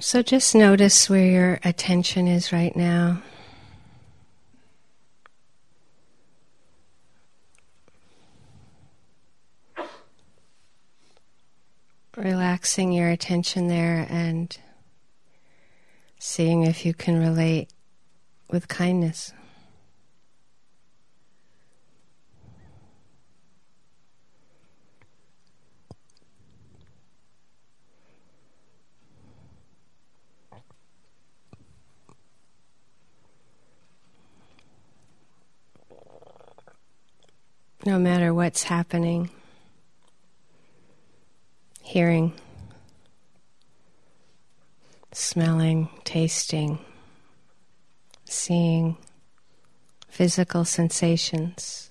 So just notice where your attention is right now. Relaxing your attention there and seeing if you can relate with kindness. No matter what's happening, hearing, smelling, tasting, seeing, physical sensations,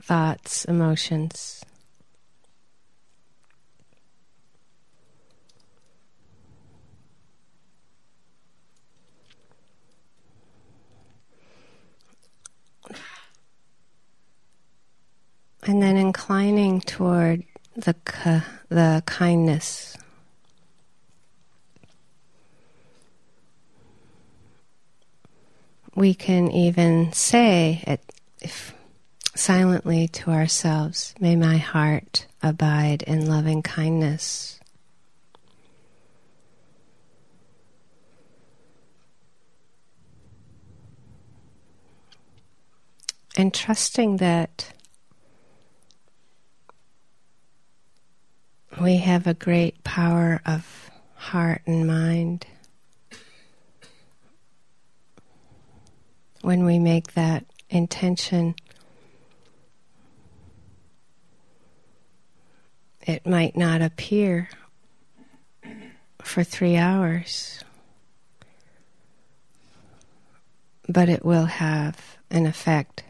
thoughts, emotions. And then inclining toward the, the kindness. We can even say it if, silently to ourselves, May my heart abide in loving kindness. And trusting that we have a great power of heart and mind. When we make that intention, it might not appear for three hours, but it will have an effect.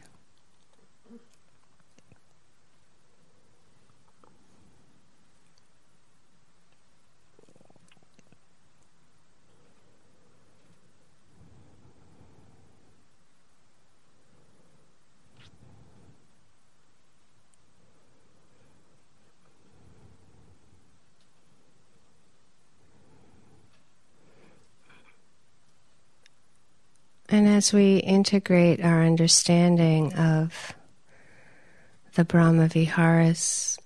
And as we integrate our understanding of the Brahma Viharas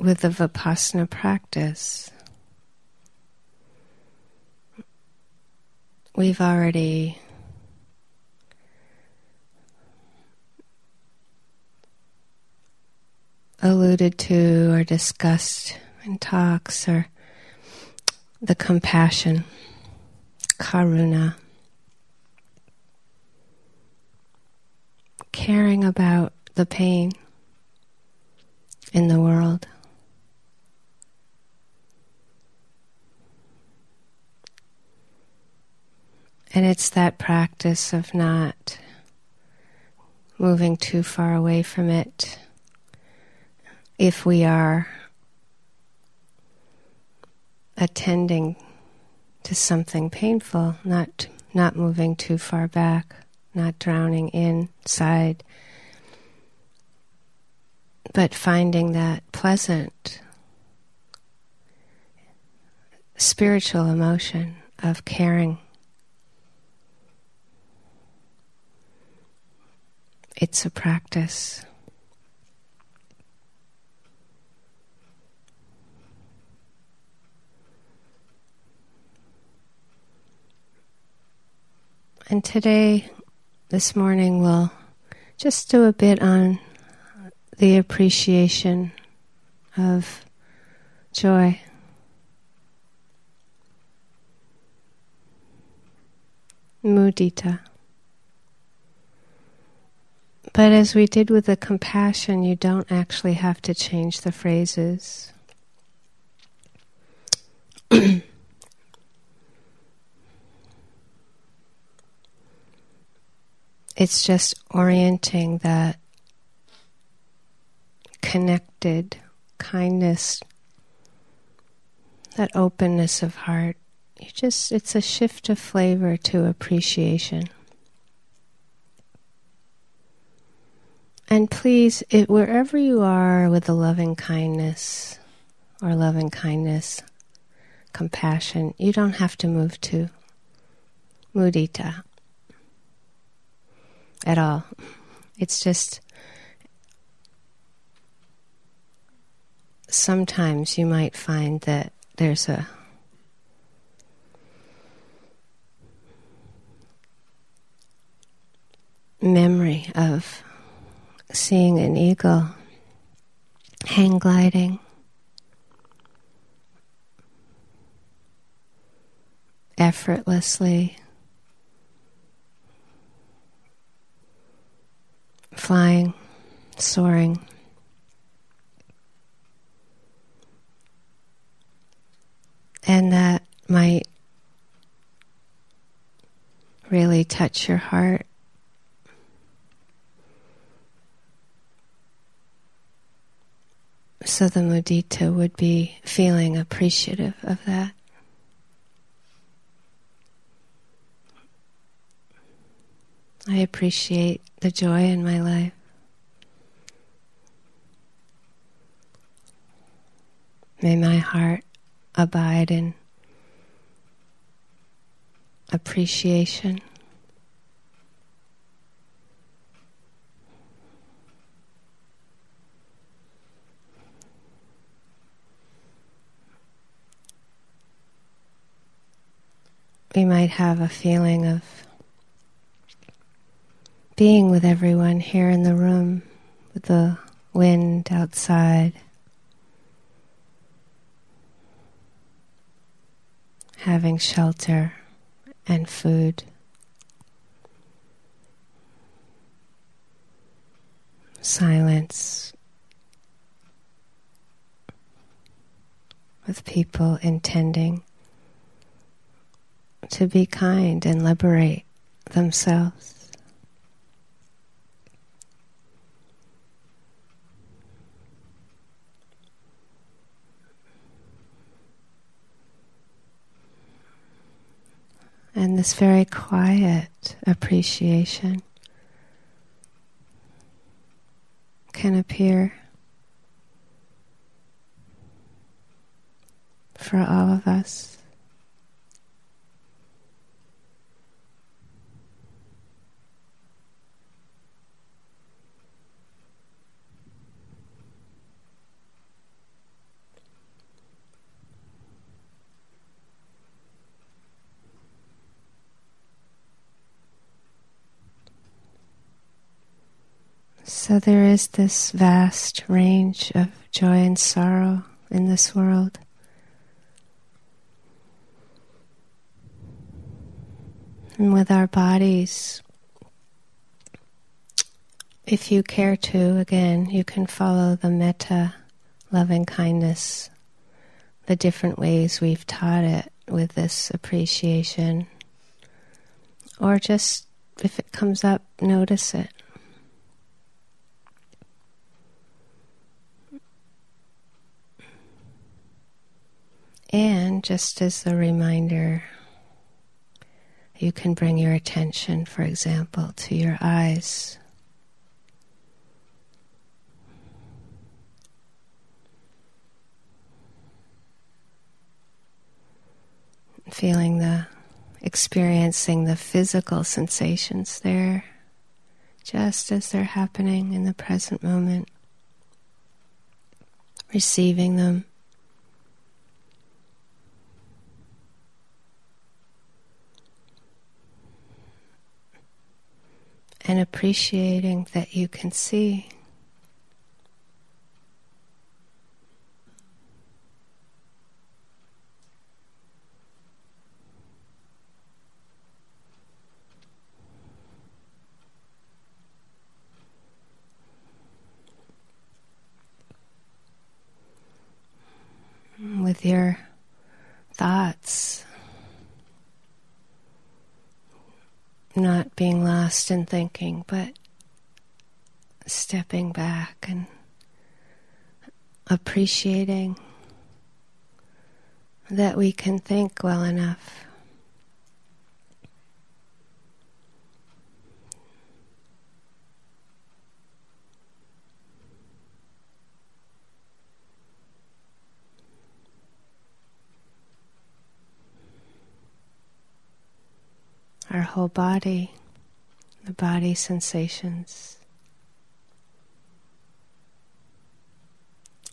with the Vipassana practice, we've already alluded to or discussed in talks or the compassion karuna, caring about the pain in the world. And it's that practice of not moving too far away from it if we are attending to something painful, not not moving too far back, not drowning inside, but finding that pleasant spiritual emotion of caring. It's a practice. And today, this morning, we'll just do a bit on the appreciation of joy. Mudita. But as we did with the compassion, you don't actually have to change the phrases. It's just orienting that connected kindness, that openness of heart. You just, it's a shift of flavor to appreciation. And please, it, wherever you are with the loving kindness, or loving kindness, compassion, you don't have to move to mudita at all. It's just sometimes you might find that there's a memory of seeing an eagle hang gliding. Effortlessly flying, soaring. And that might really touch your heart. So the mudita would be feeling appreciative of that. I appreciate the joy in my life. May my heart abide in appreciation. We might have a feeling of being with everyone here in the room, with the wind outside. having shelter and food. Silence with people intending to be kind and liberate themselves. and this very quiet appreciation can appear for all of us. So there is this vast range of joy and sorrow in this world. And with our bodies, if you care to, again, you can follow the metta, loving kindness, the different ways we've taught it with this appreciation. Or just, if it comes up, notice it. And just as a reminder, you can bring your attention, for example, to your eyes. Feeling the, experiencing the physical sensations there, just as they're happening in the present moment, receiving them. And appreciating that you can see. With your thoughts not being lost in thinking, but stepping back and appreciating that we can think well enough. our whole body, the body sensations,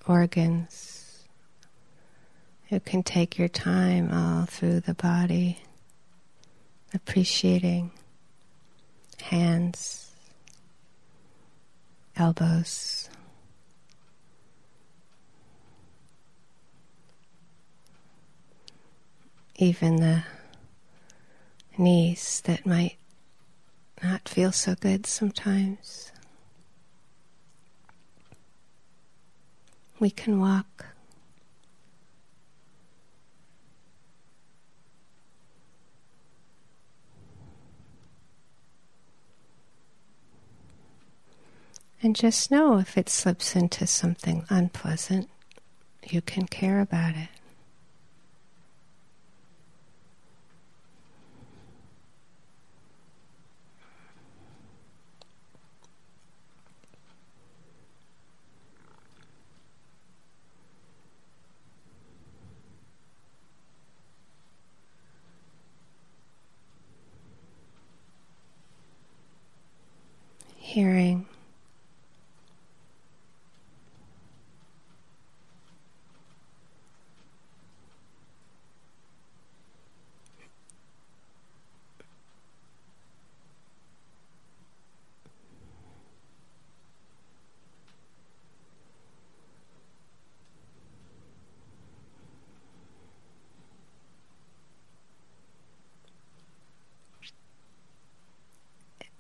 organs. You can take your time all through the body, appreciating hands, elbows. Even the knees that might not feel so good sometimes. We can walk. And just know if it slips into something unpleasant, you can care about it. hearing.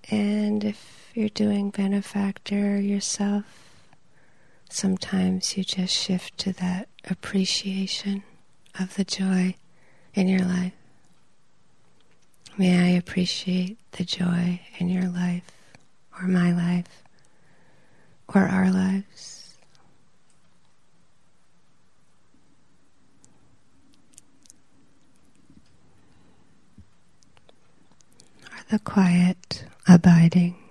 And if you're doing benefactor yourself, sometimes you just shift to that appreciation of the joy in your life. May I appreciate the joy in your life, or my life, or our lives. Or the quiet abiding.